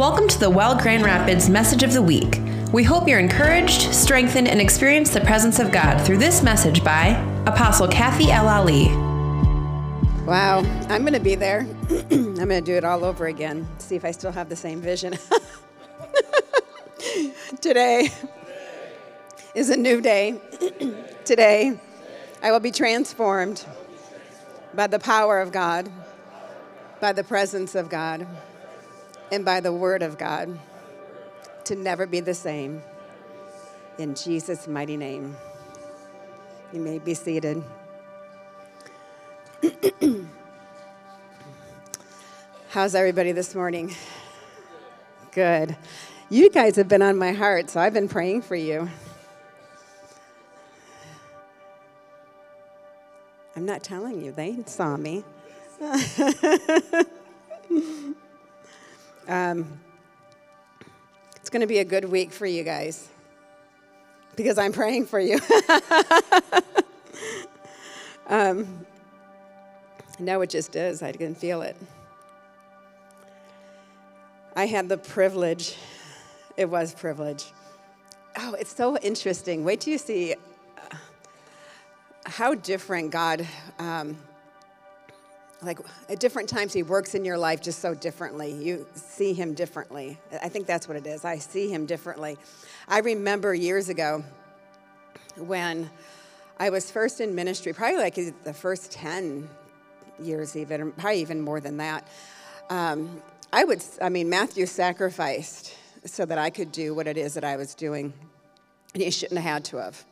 Welcome to the Well Grand Rapids Message of the Week. We hope you're encouraged, strengthened, and experience the presence of God through this message by Apostle Kathy El-Ali. Wow, I'm going to be there. I'm going to do it all over again. See if I still have the same vision. Today is a new day. Today, I will be transformed by the power of God, by the presence of God, and by the word of God to never be the same. In Jesus' mighty name. You may be seated. How's everybody this morning? Good. You guys have been on my heart, so I've been praying for you. I'm not telling you, they saw me. um, it's going to be a good week for you guys because I'm praying for you. um, no, it just is. I can feel it. I had the privilege, it was privilege. Oh, it's so interesting. Wait till you see uh, how different God, um, like at different times, He works in your life just so differently. You see Him differently. I think that's what it is. I see Him differently. I remember years ago when I was first in ministry, probably like the first 10 years, even, probably even more than that. Um, I would, I mean, Matthew sacrificed so that I could do what it is that I was doing. And he shouldn't have had to have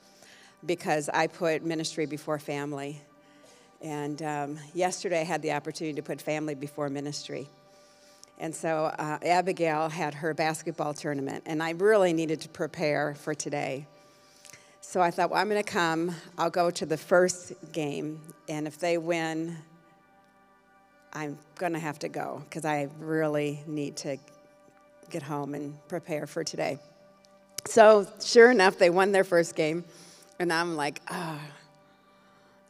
because I put ministry before family. And um, yesterday I had the opportunity to put family before ministry. And so uh, Abigail had her basketball tournament, and I really needed to prepare for today. So I thought, well, I'm going to come. I'll go to the first game, and if they win, I'm going to have to go because I really need to get home and prepare for today. So, sure enough, they won their first game. And I'm like, oh,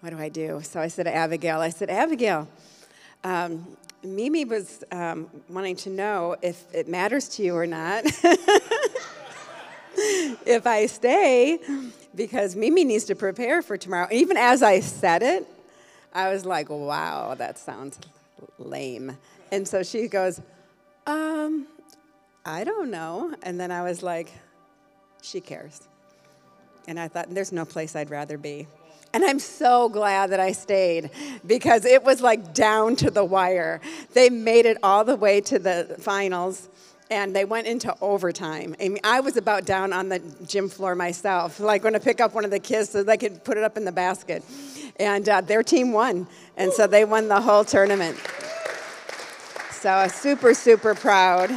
what do I do? So I said to Abigail, I said, Abigail, um, Mimi was um, wanting to know if it matters to you or not. if I stay, because Mimi needs to prepare for tomorrow. And even as I said it, I was like, wow, that sounds lame. And so she goes, um, I don't know. And then I was like, she cares. And I thought, there's no place I'd rather be. And I'm so glad that I stayed because it was like down to the wire. They made it all the way to the finals and they went into overtime. I mean, I was about down on the gym floor myself, like going to pick up one of the kids so they could put it up in the basket. And uh, their team won, and so they won the whole tournament. So super, super proud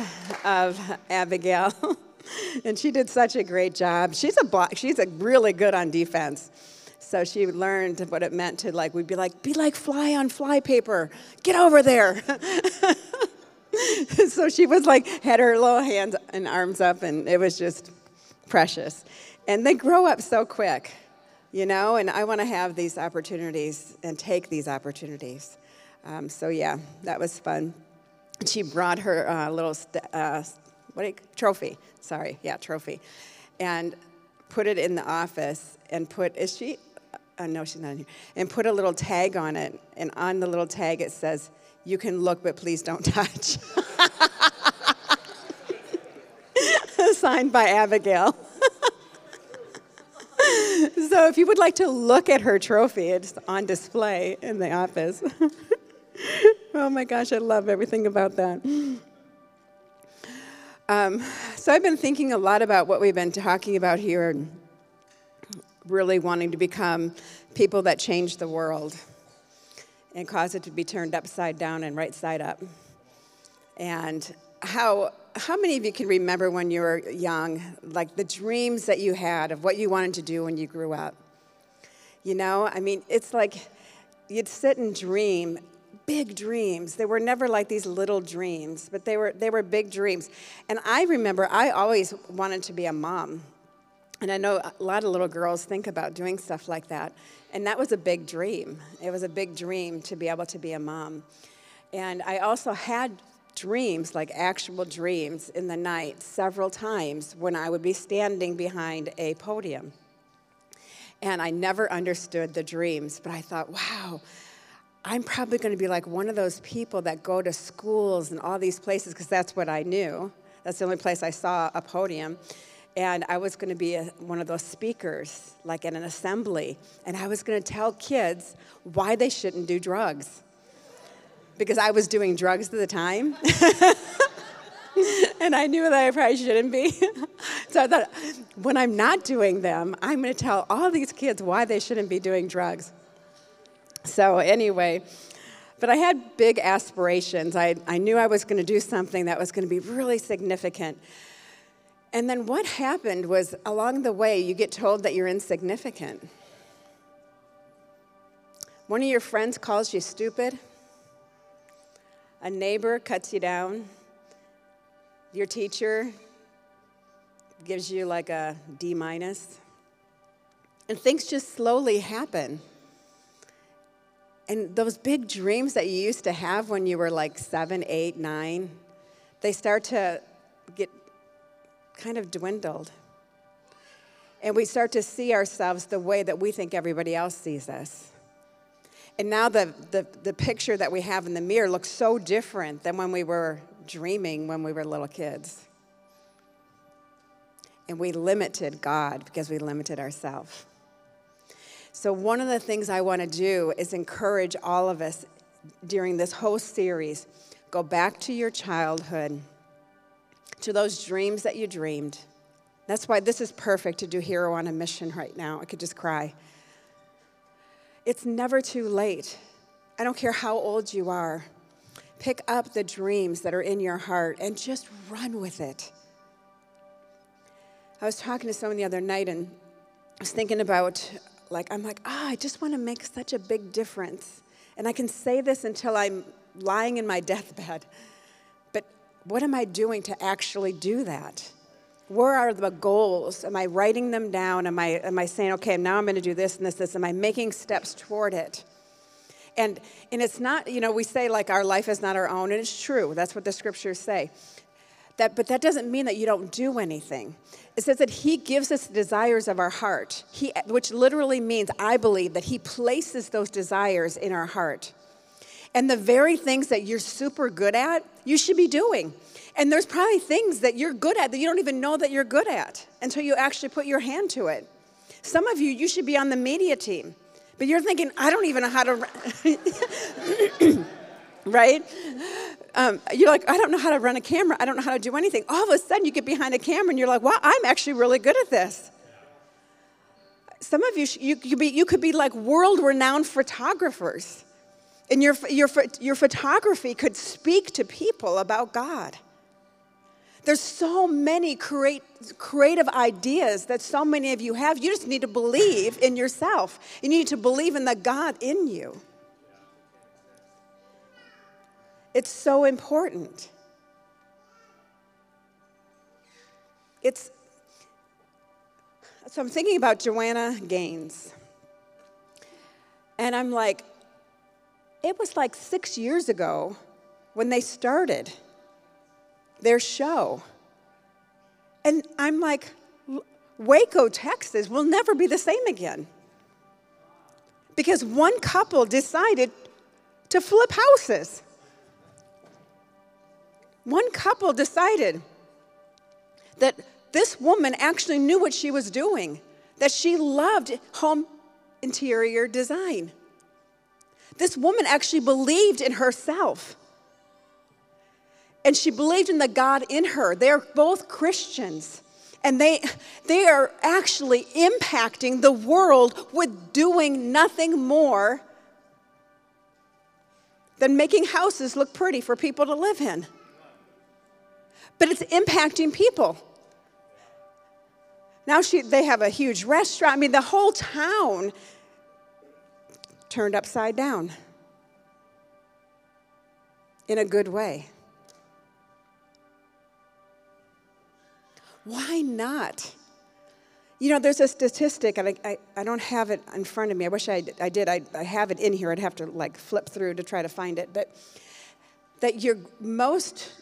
of Abigail. and she did such a great job. She's a block, she's a really good on defense. So she learned what it meant to like, we'd be like, be like fly on fly paper. Get over there. so she was like, had her little hands and arms up, and it was just precious. And they grow up so quick, you know, and I want to have these opportunities and take these opportunities. Um, so yeah, that was fun. She brought her uh, little uh, what you, trophy. Sorry, yeah, trophy, and put it in the office. And put is she? Uh, no, she's not in here. And put a little tag on it, and on the little tag it says, "You can look, but please don't touch." Signed by Abigail. so if you would like to look at her trophy, it's on display in the office. oh my gosh, I love everything about that. Um, so I've been thinking a lot about what we've been talking about here and really wanting to become people that change the world and cause it to be turned upside down and right side up. And how how many of you can remember when you were young, like the dreams that you had of what you wanted to do when you grew up? You know, I mean, it's like you'd sit and dream big dreams. They were never like these little dreams, but they were they were big dreams. And I remember I always wanted to be a mom. And I know a lot of little girls think about doing stuff like that. And that was a big dream. It was a big dream to be able to be a mom. And I also had dreams, like actual dreams, in the night several times when I would be standing behind a podium. And I never understood the dreams, but I thought, wow, I'm probably going to be like one of those people that go to schools and all these places because that's what I knew. That's the only place I saw a podium. And I was going to be a, one of those speakers, like in an assembly. And I was going to tell kids why they shouldn't do drugs. Because I was doing drugs at the time. and I knew that I probably shouldn't be. so I thought, when I'm not doing them, I'm going to tell all these kids why they shouldn't be doing drugs. So, anyway, but I had big aspirations. I, I knew I was going to do something that was going to be really significant. And then what happened was along the way, you get told that you're insignificant. One of your friends calls you stupid. A neighbor cuts you down. Your teacher gives you like a D minus. And things just slowly happen. And those big dreams that you used to have when you were like seven, eight, nine, they start to get kind of dwindled. And we start to see ourselves the way that we think everybody else sees us. And now the, the, the picture that we have in the mirror looks so different than when we were dreaming when we were little kids. And we limited God because we limited ourselves. So, one of the things I want to do is encourage all of us during this whole series go back to your childhood, to those dreams that you dreamed. That's why this is perfect to do Hero on a Mission right now. I could just cry. It's never too late. I don't care how old you are. Pick up the dreams that are in your heart and just run with it. I was talking to someone the other night and I was thinking about like I'm like, ah, oh, I just want to make such a big difference. And I can say this until I'm lying in my deathbed. What am I doing to actually do that? Where are the goals? Am I writing them down? Am I, am I saying, okay, now I'm going to do this and this, this? Am I making steps toward it? And, and it's not, you know, we say like our life is not our own, and it's true. That's what the scriptures say. That, but that doesn't mean that you don't do anything. It says that He gives us the desires of our heart, he, which literally means, I believe, that He places those desires in our heart. And the very things that you're super good at, you should be doing. And there's probably things that you're good at that you don't even know that you're good at until you actually put your hand to it. Some of you, you should be on the media team, but you're thinking, I don't even know how to. right? Um, you're like, I don't know how to run a camera. I don't know how to do anything. All of a sudden, you get behind a camera and you're like, wow, I'm actually really good at this. Some of you, you, could, be, you could be like world renowned photographers. And your, your, your photography could speak to people about God. There's so many create, creative ideas that so many of you have. You just need to believe in yourself. You need to believe in the God in you. It's so important. It's so I'm thinking about Joanna Gaines. And I'm like, it was like six years ago when they started their show. And I'm like, Waco, Texas will never be the same again. Because one couple decided to flip houses one couple decided that this woman actually knew what she was doing, that she loved home interior design. This woman actually believed in herself. And she believed in the God in her. They're both Christians. And they, they are actually impacting the world with doing nothing more than making houses look pretty for people to live in but it's impacting people. Now she, they have a huge restaurant. I mean, the whole town turned upside down in a good way. Why not? You know, there's a statistic, and I, I, I, don't have it in front of me. I wish I, I did. I, I have it in here. I'd have to like flip through to try to find it. But that your most,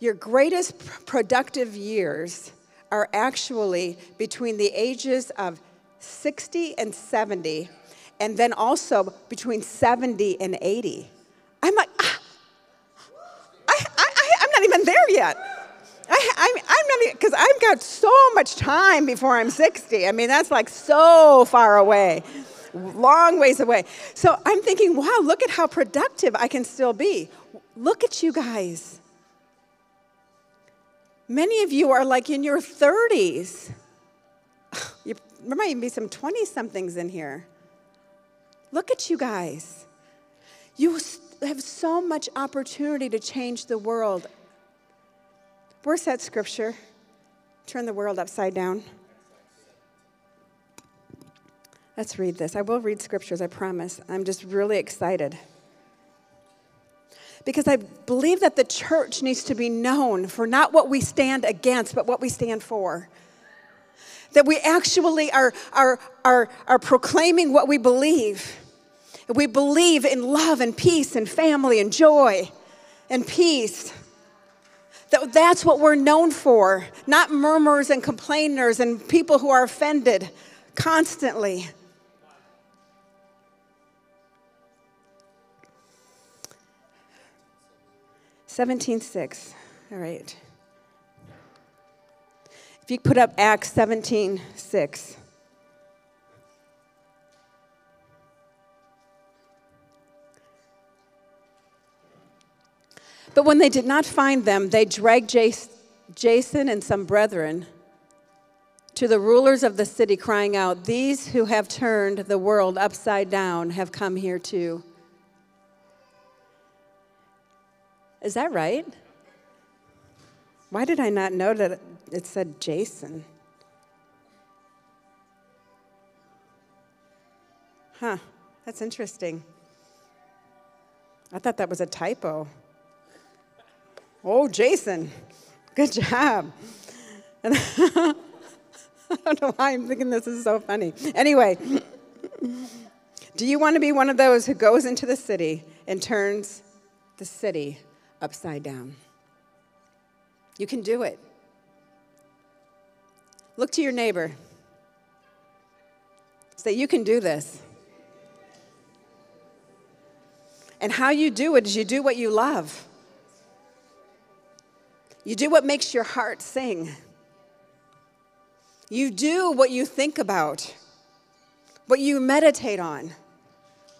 your greatest productive years are actually between the ages of 60 and 70, and then also between 70 and 80. I'm like, ah, I, I, I'm not even there yet. I, am not because I've got so much time before I'm 60. I mean, that's like so far away, long ways away. So I'm thinking, wow, look at how productive I can still be. Look at you guys. Many of you are like in your 30s. You, there might even be some 20 somethings in here. Look at you guys. You have so much opportunity to change the world. Where's that scripture? Turn the world upside down. Let's read this. I will read scriptures, I promise. I'm just really excited. Because I believe that the church needs to be known for not what we stand against, but what we stand for. That we actually are, are, are, are proclaiming what we believe. We believe in love and peace and family and joy and peace. That that's what we're known for, not murmurs and complainers and people who are offended constantly. Seventeen six. All right. If you put up Acts seventeen six. But when they did not find them, they dragged Jason and some brethren to the rulers of the city, crying out, These who have turned the world upside down have come here too. Is that right? Why did I not know that it said Jason? Huh, that's interesting. I thought that was a typo. Oh, Jason, good job. And I don't know why I'm thinking this is so funny. Anyway, do you want to be one of those who goes into the city and turns the city upside down? You can do it. Look to your neighbor. Say, You can do this. And how you do it is you do what you love. You do what makes your heart sing. You do what you think about, what you meditate on,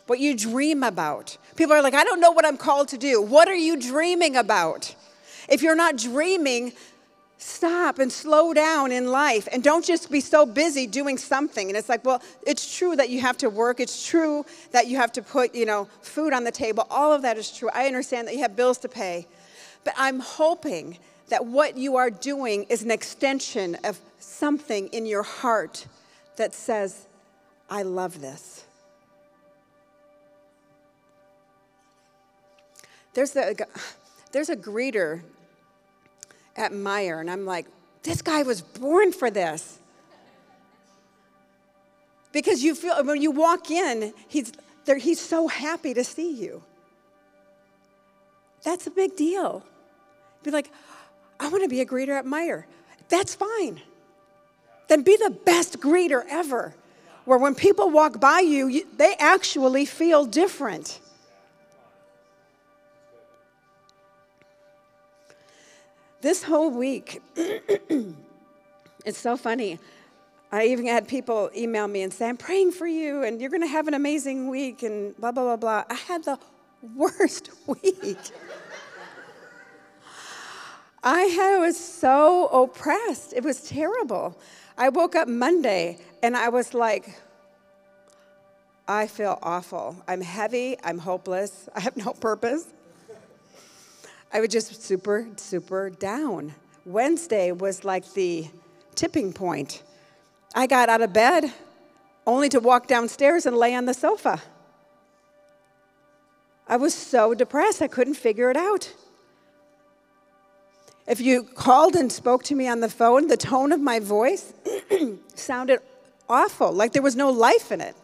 what you dream about. People are like, I don't know what I'm called to do. What are you dreaming about? If you're not dreaming, stop and slow down in life and don't just be so busy doing something and it's like well it's true that you have to work it's true that you have to put you know food on the table all of that is true i understand that you have bills to pay but i'm hoping that what you are doing is an extension of something in your heart that says, I love this. There's a, there's a greeter at Meijer, and I'm like, this guy was born for this. Because you feel, when you walk in, he's, there, he's so happy to see you. That's a big deal. Be like, I want to be a greeter at Meijer. That's fine. Then be the best greeter ever, where when people walk by you, you they actually feel different. This whole week, it's so funny. I even had people email me and say, I'm praying for you and you're going to have an amazing week and blah, blah, blah, blah. I had the worst week. I was so oppressed. It was terrible. I woke up Monday and I was like, I feel awful. I'm heavy. I'm hopeless. I have no purpose. I was just super, super down. Wednesday was like the tipping point. I got out of bed only to walk downstairs and lay on the sofa. I was so depressed, I couldn't figure it out. If you called and spoke to me on the phone, the tone of my voice sounded awful, like there was no life in it.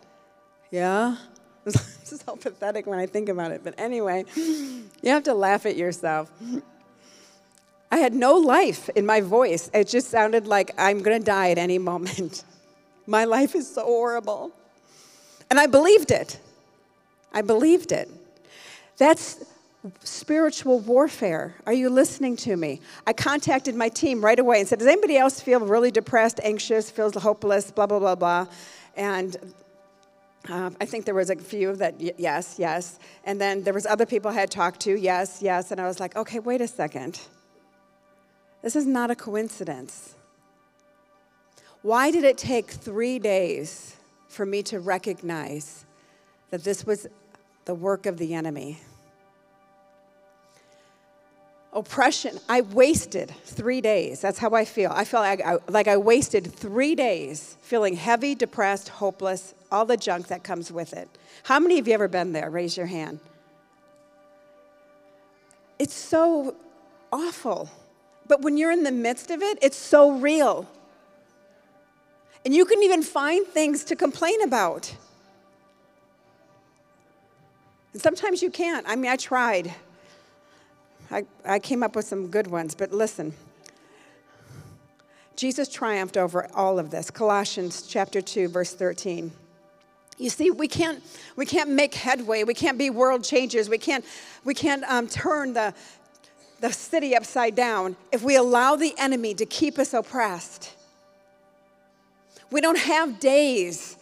Yeah? It's so pathetic when I think about it. But anyway, you have to laugh at yourself. I had no life in my voice. It just sounded like I'm going to die at any moment. My life is so horrible. And I believed it. I believed it. That's spiritual warfare. Are you listening to me? I contacted my team right away and said, Does anybody else feel really depressed, anxious, feels hopeless, blah, blah, blah, blah? And uh, I think there was a few that y- yes, yes, and then there was other people I had talked to, yes, yes, and I was like, okay, wait a second. This is not a coincidence. Why did it take three days for me to recognize that this was the work of the enemy? Oppression, I wasted three days. That's how I feel. I feel like I, like I wasted three days feeling heavy, depressed, hopeless, all the junk that comes with it. How many of you ever been there? Raise your hand. It's so awful. But when you're in the midst of it, it's so real. And you can even find things to complain about. And sometimes you can't. I mean, I tried. I, I came up with some good ones, but listen. Jesus triumphed over all of this. Colossians chapter 2, verse 13. You see, we can't, we can't make headway. We can't be world changers. We can't, we can't um, turn the, the city upside down if we allow the enemy to keep us oppressed. We don't have days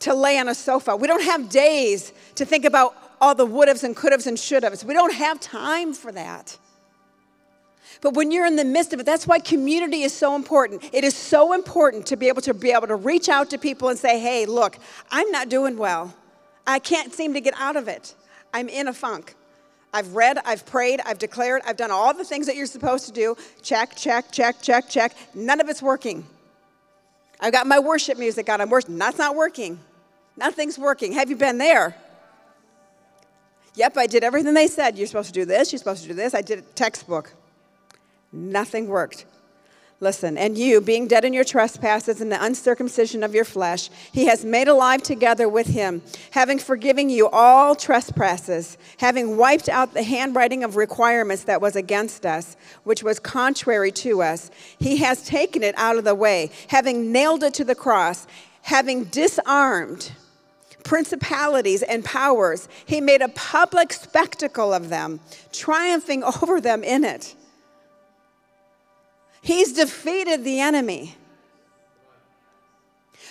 to lay on a sofa. We don't have days to think about all the would haves and could haves and should haves. We don't have time for that. But when you're in the midst of it, that's why community is so important. It is so important to be able to be able to reach out to people and say, "Hey, look, I'm not doing well. I can't seem to get out of it. I'm in a funk. I've read, I've prayed, I've declared, I've done all the things that you're supposed to do. Check, check, check, check, check. None of it's working. I've got my worship music on. I'm worshiping. That's not working. Nothing's working. Have you been there? Yep, I did everything they said. You're supposed to do this, you're supposed to do this. I did a textbook. Nothing worked. Listen, and you, being dead in your trespasses and the uncircumcision of your flesh, he has made alive together with him, having forgiven you all trespasses, having wiped out the handwriting of requirements that was against us, which was contrary to us. He has taken it out of the way, having nailed it to the cross, having disarmed principalities and powers. He made a public spectacle of them, triumphing over them in it. He's defeated the enemy.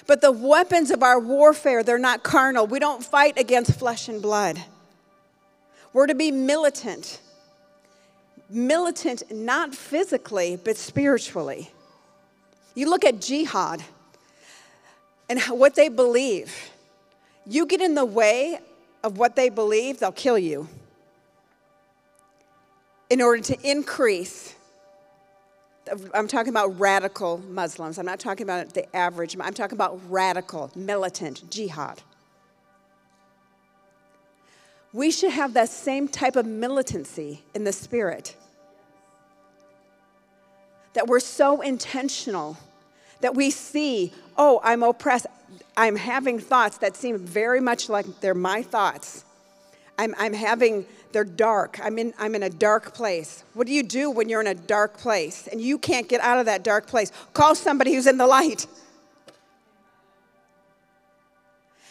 But the weapons of our warfare, they're not carnal. We don't fight against flesh and blood. We're to be militant. Militant, not physically, but spiritually. You look at jihad and what they believe. You get in the way of what they believe, they'll kill you in order to increase I'm talking about radical Muslims. I'm not talking about the average. I'm talking about radical, militant jihad. We should have that same type of militancy in the spirit. That we're so intentional that we see, oh, I'm oppressed. I'm having thoughts that seem very much like they're my thoughts. I'm, I'm having they're dark. I'm in, I'm in a dark place. What do you do when you're in a dark place and you can't get out of that dark place? Call somebody who's in the light.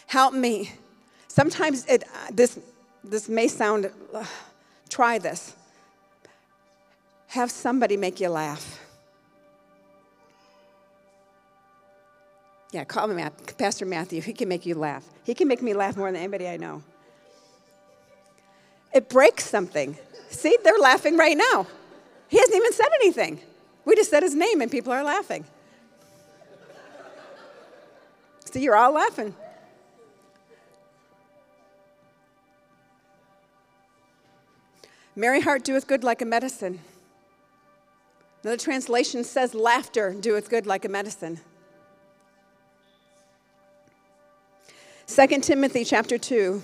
Help me. Sometimes it, uh, this, this may sound, uh, try this. Have somebody make you laugh. Yeah, call me Pastor Matthew. He can make you laugh. He can make me laugh more than anybody I know. It breaks something. See, they're laughing right now. He hasn't even said anything. We just said his name and people are laughing. See, you're all laughing. Merry heart doeth good like a medicine. Another translation says, laughter doeth good like a medicine. 2 Timothy chapter 2.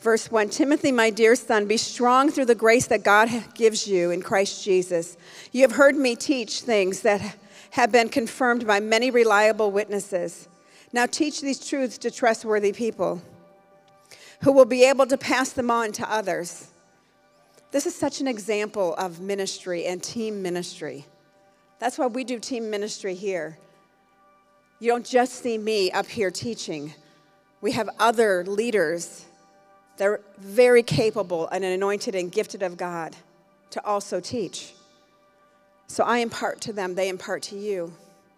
Verse 1 Timothy, my dear son, be strong through the grace that God gives you in Christ Jesus. You have heard me teach things that have been confirmed by many reliable witnesses. Now teach these truths to trustworthy people who will be able to pass them on to others. This is such an example of ministry and team ministry. That's why we do team ministry here. You don't just see me up here teaching, we have other leaders that are very capable and anointed and gifted of God to also teach. So I impart to them, they impart to you,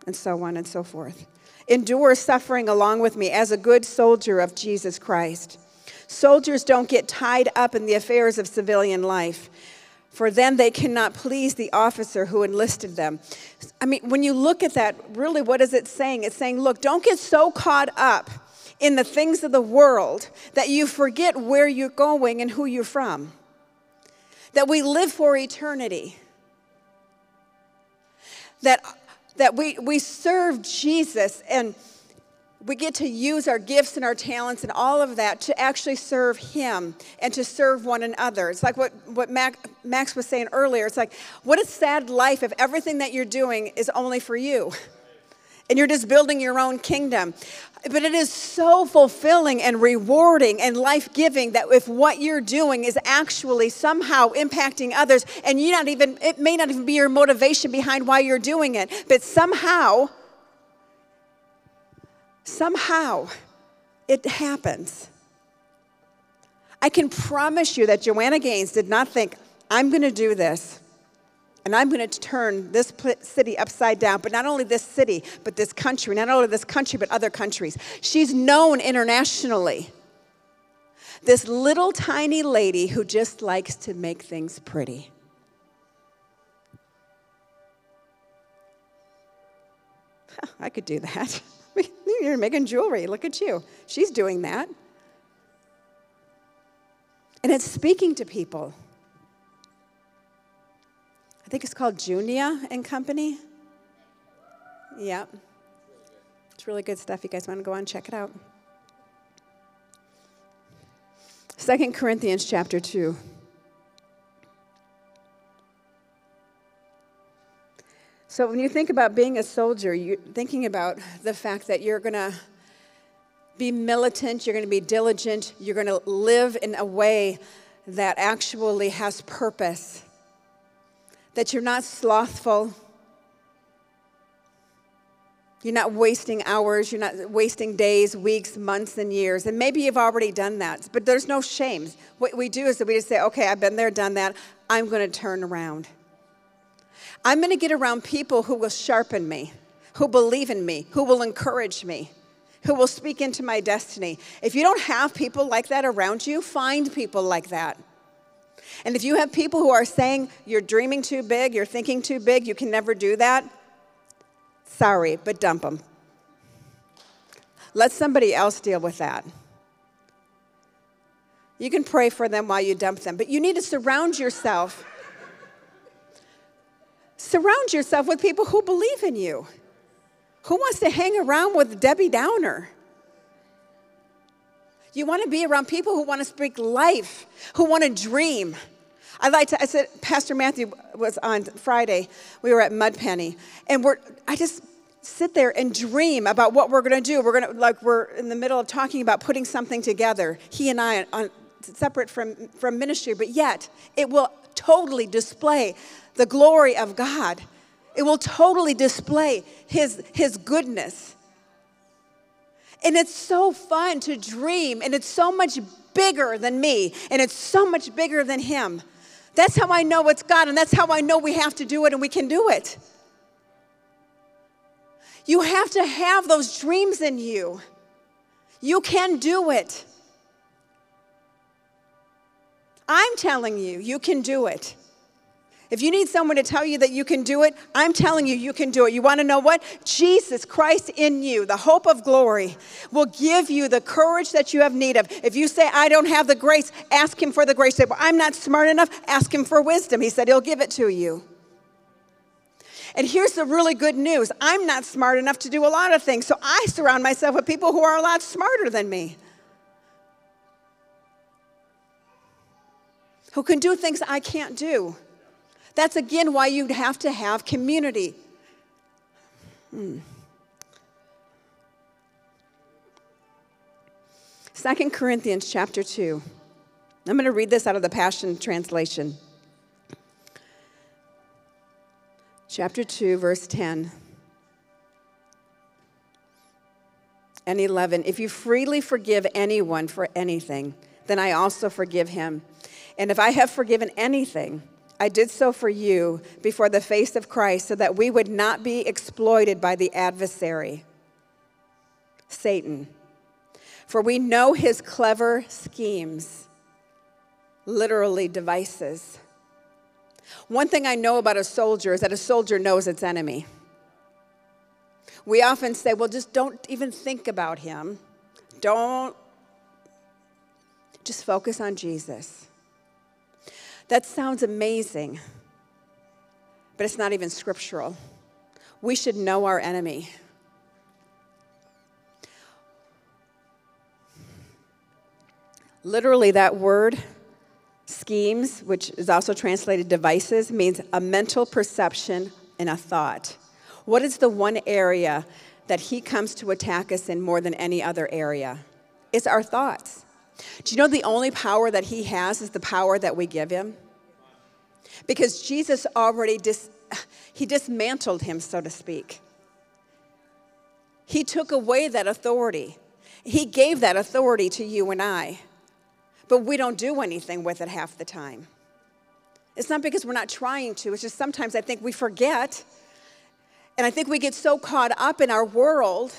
and so on and so forth. Endure suffering along with me as a good soldier of Jesus Christ. Soldiers don't get tied up in the affairs of civilian life, for then they cannot please the officer who enlisted them. I mean, when you look at that, really, what is it saying? It's saying, look, don't get so caught up in the things of the world that you forget where you're going and who you're from. That we live for eternity. That, that we, we serve Jesus and we get to use our gifts and our talents and all of that to actually serve Him and to serve one another. It's like what, what Max was saying earlier. It's like, what a sad life if everything that you're doing is only for you and you're just building your own kingdom. But it is so fulfilling and rewarding and life giving that if what you're doing is actually somehow impacting others, and you not even, it may not even be your motivation behind why you're doing it, but somehow, somehow it happens. I can promise you that Joanna Gaines did not think, I'm going to do this and I'm going to turn this city upside down, but not only this city, but this country, not only this country, but other countries. She's known internationally. This little tiny lady who just likes to make things pretty. I could do that. You're making jewelry. Look at you. She's doing that. And it's speaking to people. I think it's called Junia and Company. Yeah. It's really good stuff. You guys want to go on and check it out. Second Corinthians chapter 2. So when you think about being a soldier, you're thinking about the fact that you're going to be militant, you're going to be diligent, you're going to live in a way that actually has purpose that you're not slothful. You're not wasting hours, you're not wasting days, weeks, months, and years. And maybe you've already done that, but there's no shame. What we do is that we just say, okay, I've been there, done that. I'm going to turn around. I'm going to get around people who will sharpen me, who believe in me, who will encourage me, who will speak into my destiny. If you don't have people like that around you, find people like that. And if you have people who are saying you're dreaming too big, you're thinking too big, you can never do that, sorry, but dump them. Let somebody else deal with that. You can pray for them while you dump them, but you need to surround yourself. Surround yourself with people who believe in you. Who wants to hang around with Debbie Downer? You want to be around people who want to speak life, who want to dream. I like to, I said, Pastor Matthew was on Friday. We were at Mudpenny, and we're, I just sit there and dream about what we're going to do. We're going to, like, we're in the middle of talking about putting something together, he and I, on, separate from, from ministry, but yet it will totally display the glory of God. It will totally display his, his goodness. And it's so fun to dream, and it's so much bigger than me, and it's so much bigger than him. That's how I know it's God, and that's how I know we have to do it and we can do it. You have to have those dreams in you. You can do it. I'm telling you, you can do it. If you need someone to tell you that you can do it, I'm telling you, you can do it. You want to know what? Jesus Christ in you, the hope of glory, will give you the courage that you have need of. If you say, I don't have the grace, ask Him for the grace. Say, well, I'm not smart enough, ask Him for wisdom. He said He'll give it to you. And here's the really good news I'm not smart enough to do a lot of things, so I surround myself with people who are a lot smarter than me. Who can do things I can't do. That's again why you'd have to have community. Hmm. 2 Corinthians chapter 2. I'm going to read this out of the Passion Translation. Chapter 2, verse 10 and 11. If you freely forgive anyone for anything, then I also forgive him. And if I have forgiven anything, I did so for you before the face of Christ so that we would not be exploited by the adversary, Satan. For we know his clever schemes, literally devices. One thing I know about a soldier is that a soldier knows its enemy. We often say, well, just don't even think about him. Don't, just focus on Jesus. That sounds amazing, but it's not even scriptural. We should know our enemy. Literally, that word, schemes, which is also translated devices, means a mental perception and a thought. What is the one area that he comes to attack us in more than any other area? It's our thoughts. Do you know the only power that he has is the power that we give him? Because Jesus already dis, he dismantled him, so to speak. He took away that authority. He gave that authority to you and I but we don't do anything with it half the time. It's not because we're not trying to, it's just sometimes I think we forget. And I think we get so caught up in our world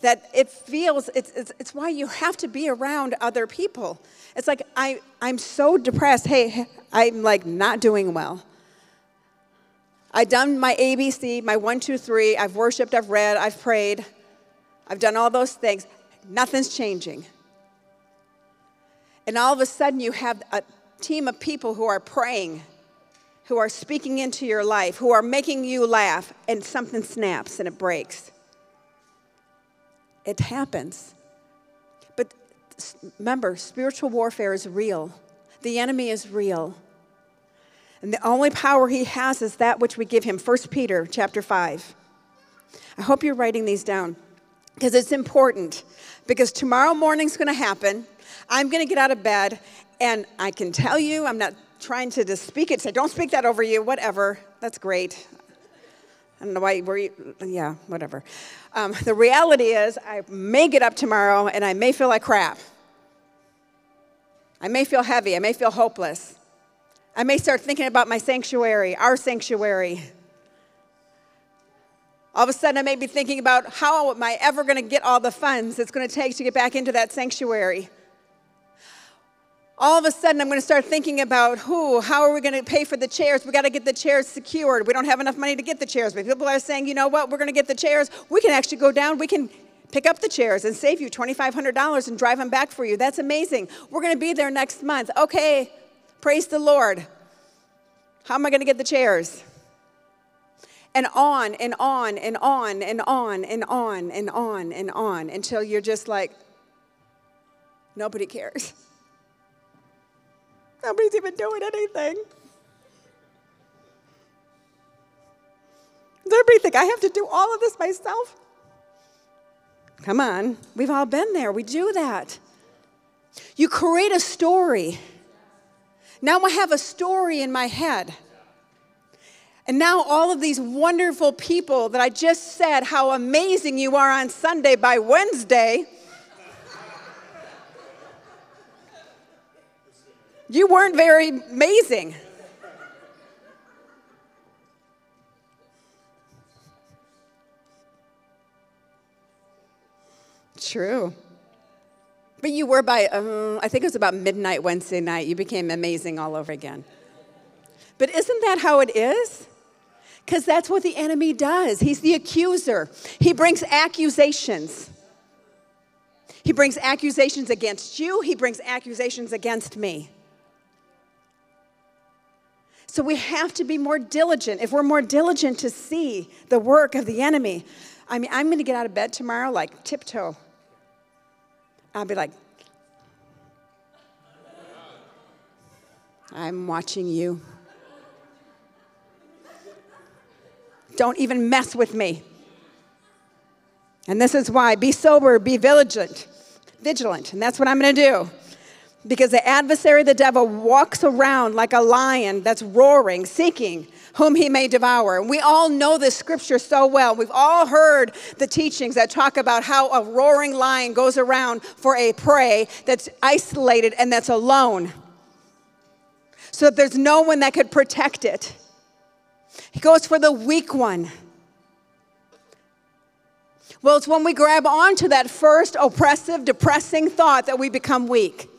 that it feels, it's, it's, it's why you have to be around other people. It's like, I, I'm so depressed. Hey, I'm like not doing well. I've done my ABC, my one, two, three. I've worshiped, I've read, I've prayed. I've done all those things. Nothing's changing. And all of a sudden, you have a team of people who are praying, who are speaking into your life, who are making you laugh, and something snaps and it breaks. It happens. But remember, spiritual warfare is real, the enemy is real. And the only power he has is that which we give him. 1 Peter chapter 5. I hope you're writing these down because it's important. Because tomorrow morning's going to happen. I'm going to get out of bed, and I can tell you, I'm not trying to just speak it, say, don't speak that over you, whatever. That's great. I don't know why, were you, yeah, whatever. Um, the reality is, I may get up tomorrow and I may feel like crap. I may feel heavy. I may feel hopeless. I may start thinking about my sanctuary, our sanctuary. All of a sudden, I may be thinking about how am I ever going to get all the funds it's going to take to get back into that sanctuary all of a sudden I'm going to start thinking about who, how are we going to pay for the chairs? We got to get the chairs secured. We don't have enough money to get the chairs. But people are saying, you know what, we're going to get the chairs. We can actually go down, we can pick up the chairs and save you $2,500 and drive them back for you. That's amazing. We're going to be there next month. Okay, praise the Lord. How am I going to get the chairs? And on and on and on and on and on and on and on until you're just like, nobody cares. Nobody's even doing anything. Does everybody think I have to do all of this myself? Come on, we've all been there. We do that. You create a story. Now I have a story in my head. And now all of these wonderful people that I just said how amazing you are on Sunday by Wednesday You weren't very amazing. True. But you were by, um, I think it was about midnight Wednesday night, you became amazing all over again. But isn't that how it is? Because that's what the enemy does. He's the accuser, he brings accusations. He brings accusations against you, he brings accusations against me. So we have to be more diligent. If we're more diligent to see the work of the enemy, I mean, I'm going to get out of bed tomorrow like tiptoe. I'll be like, I'm watching you. Don't even mess with me. And this is why be sober, be vigilant. vigilant. And that's what I'm going to do. Because the adversary, the devil, walks around like a lion that's roaring, seeking whom he may devour. And we all know this scripture so well. We've all heard the teachings that talk about how a roaring lion goes around for a prey that's isolated and that's alone. So that there's no one that could protect it. He goes for the weak one. Well, it's when we grab onto that first oppressive, depressing thought that we become weak.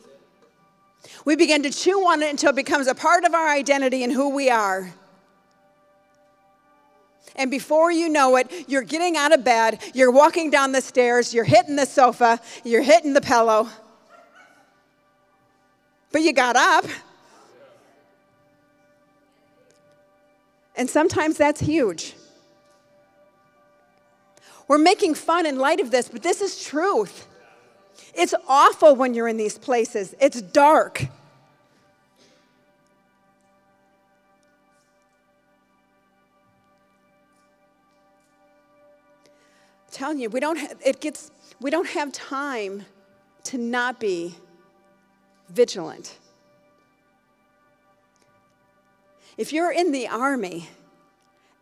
We begin to chew on it until it becomes a part of our identity and who we are. And before you know it, you're getting out of bed, you're walking down the stairs, you're hitting the sofa, you're hitting the pillow. But you got up. And sometimes that's huge. We're making fun in light of this, but this is truth. It's awful when you're in these places, it's dark. I'm telling you, we don't have, it gets, we don't have time to not be vigilant. If you're in the army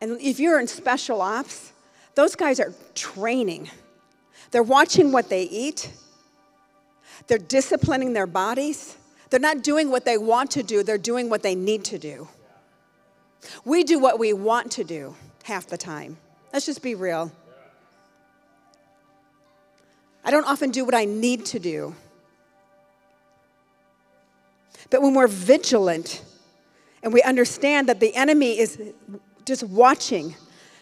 and if you're in special ops, those guys are training. They're watching what they eat, they're disciplining their bodies. They're not doing what they want to do, they're doing what they need to do. We do what we want to do half the time. Let's just be real. I don't often do what I need to do. But when we're vigilant and we understand that the enemy is just watching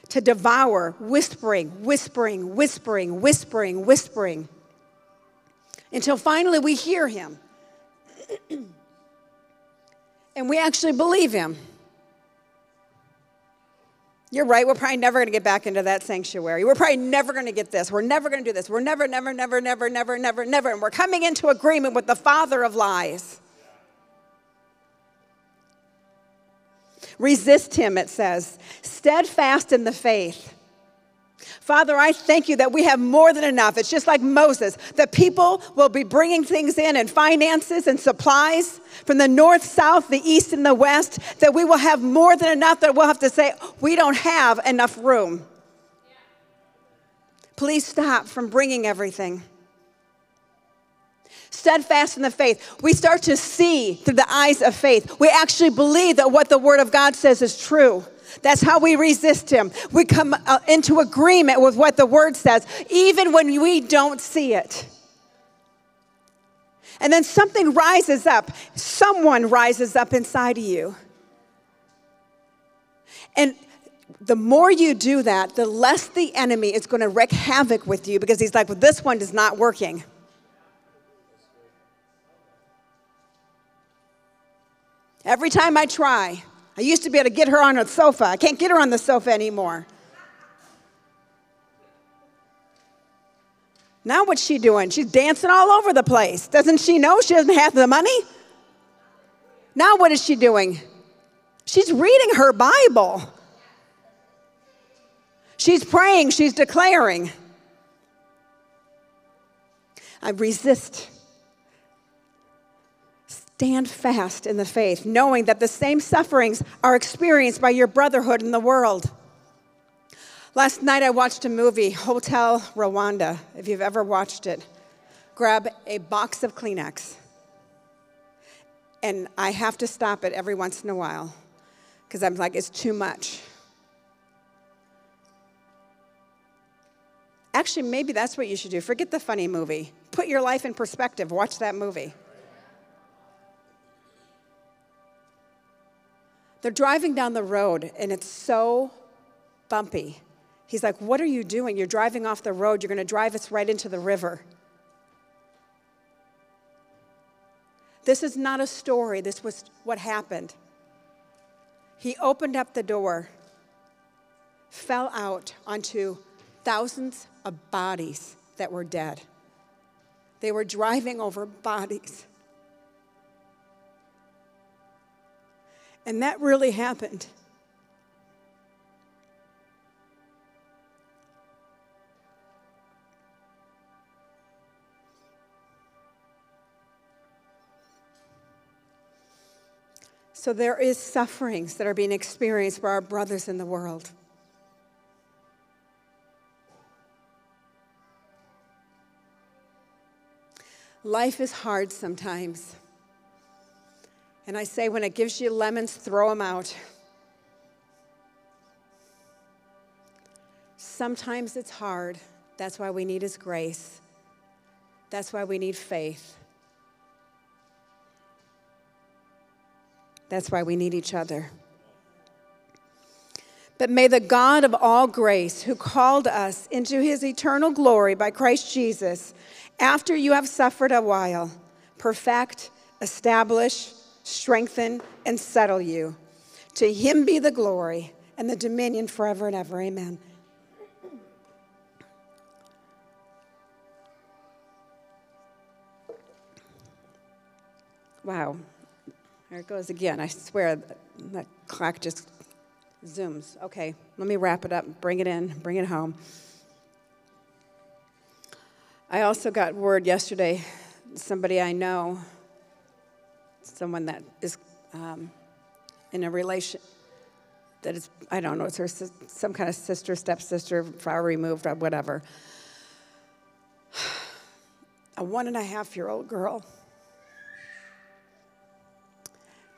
to devour, whispering, whispering, whispering, whispering, whispering, until finally we hear him. and we actually believe him. You're right, we're probably never to get back into that sanctuary. We're probably never to get this. We're never to do this. We're never, never, never, never, never, never, never. And we're coming into agreement with the father of lies. Resist him, it says. Steadfast in the faith. Father, I thank you that we have more than enough. It's just like Moses. The people will be bringing things in and finances and supplies from the north, south, the east, and the west, that we will have more than enough that we'll have to say, we don't have enough room. Please stop from bringing everything. Steadfast in the faith. We start to see through the eyes of faith. We actually believe that what the Word of God says is true. That's how we resist him. We come uh, into agreement with what the word says, even when we don't see it. And then something rises up, someone rises up inside of you. And the more you do that, the less the enemy is going to wreak havoc with you because he's like, well, this one is not working. Every time I try, I used to be able to get her on the sofa. I can't get her on the sofa anymore. Now what's she doing? She's dancing all over the place. Doesn't she know she doesn't have the money? Now what is she doing? She's reading her Bible. She's praying, she's declaring. I resist Stand fast in the faith, knowing that the same sufferings are experienced by your brotherhood in the world. Last night I watched a movie, Hotel Rwanda, if you've ever watched it. Grab a box of Kleenex. And I have to stop it every once in a while because I'm like, it's too much. Actually, maybe that's what you should do. Forget the funny movie. Put your life in perspective. Watch that movie. They're driving down the road and it's so bumpy. He's like, What are you doing? You're driving off the road. You're going to drive us right into the river. This is not a story. This was what happened. He opened up the door, fell out onto thousands of bodies that were dead. They were driving over bodies. And that really happened. So there is sufferings that are being experienced by our brothers in the world. Life is hard sometimes. And I say, when it gives you lemons, throw them out. Sometimes it's hard. That's why we need His grace. That's why we need faith. That's why we need each other. But may the God of all grace, who called us into his eternal glory by Christ Jesus, after you have suffered a while, perfect, establish, strengthen, and settle you. To him be the glory and the dominion forever and ever. Amen. Wow. There it goes again. I swear that clock just zooms. Okay, let me wrap it up, bring it in, bring it home. I also got word yesterday, somebody I know, someone that is um, in a relation that is, I don't know, it's her some kind of sister, stepsister, far removed, or whatever. A one and a half year old girl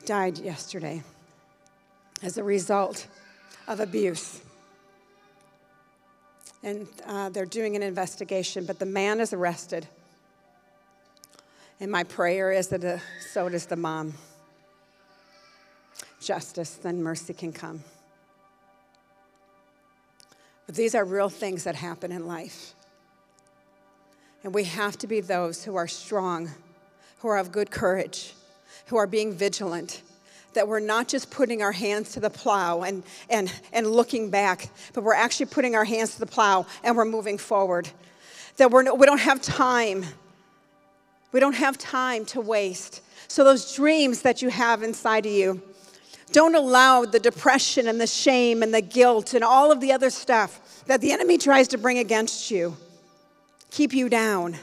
died yesterday as a result of abuse. And uh, they're doing an investigation, but the man is arrested. And my prayer is that uh, so does the mom. Justice, then mercy can come. But these are real things that happen in life. And we have to be those who are strong, who are of good courage, who are being vigilant, that we're not just putting our hands to the plow and, and, and looking back, but we're actually putting our hands to the plow and we're moving forward. That we're no, we don't have time. We don't have time to waste. So, those dreams that you have inside of you, don't allow the depression and the shame and the guilt and all of the other stuff that the enemy tries to bring against you keep you down.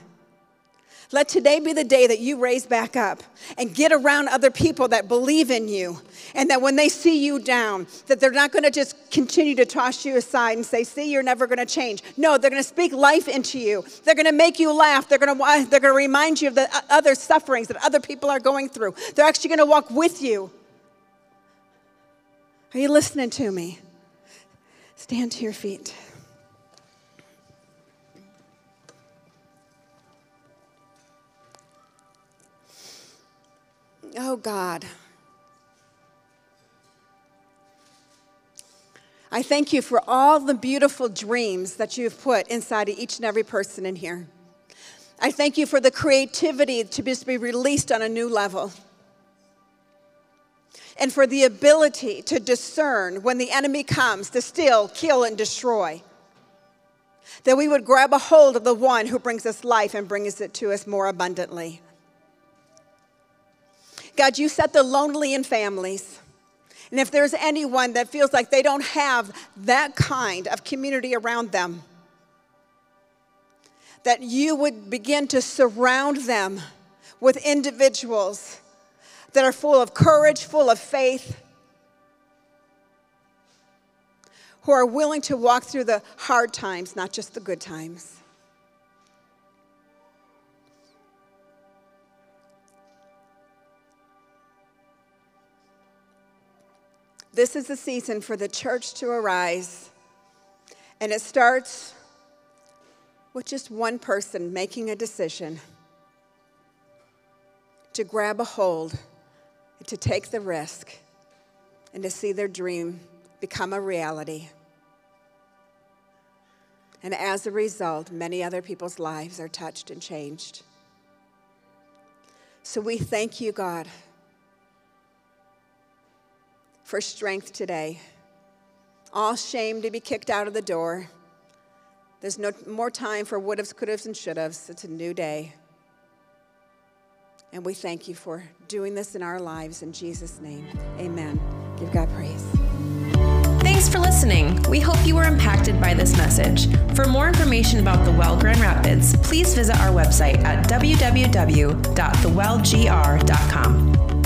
Let today be the day that you raise back up and get around other people that believe in you and that when they see you down, that they're not going to just continue to toss you aside and say, "See, you're never going to change." No, they're going to speak life into you. They're going to make you laugh. They're going to they're going to remind you of the uh, other sufferings that other people are going through. They're actually going to walk with you. Are you listening to me? Stand to your feet. Oh God. I thank you for all the beautiful dreams that you've put inside of each and every person in here. I thank you for the creativity to just be released on a new level. And for the ability to discern when the enemy comes to steal, kill, and destroy. That we would grab a hold of the one who brings us life and brings it to us more abundantly. God, you set the lonely in families. And if there's anyone that feels like they don't have that kind of community around them, that you would begin to surround them with individuals that are full of courage, full of faith, who are willing to walk through the hard times, not just the good times. This is the season for the church to arise. And it starts with just one person making a decision to grab a hold, to take the risk, and to see their dream become a reality. And as a result, many other people's lives are touched and changed. So we thank you, God for strength today. All shame to be kicked out of the door. There's no more time for would haves, could haves, and should haves. It's a new day. And we thank you for doing this in our lives in Jesus' name. Amen. Give God praise. Thanks for listening. We hope you were impacted by this message. For more information about the Well Grand Rapids, please visit our website at www.thewellgr.com.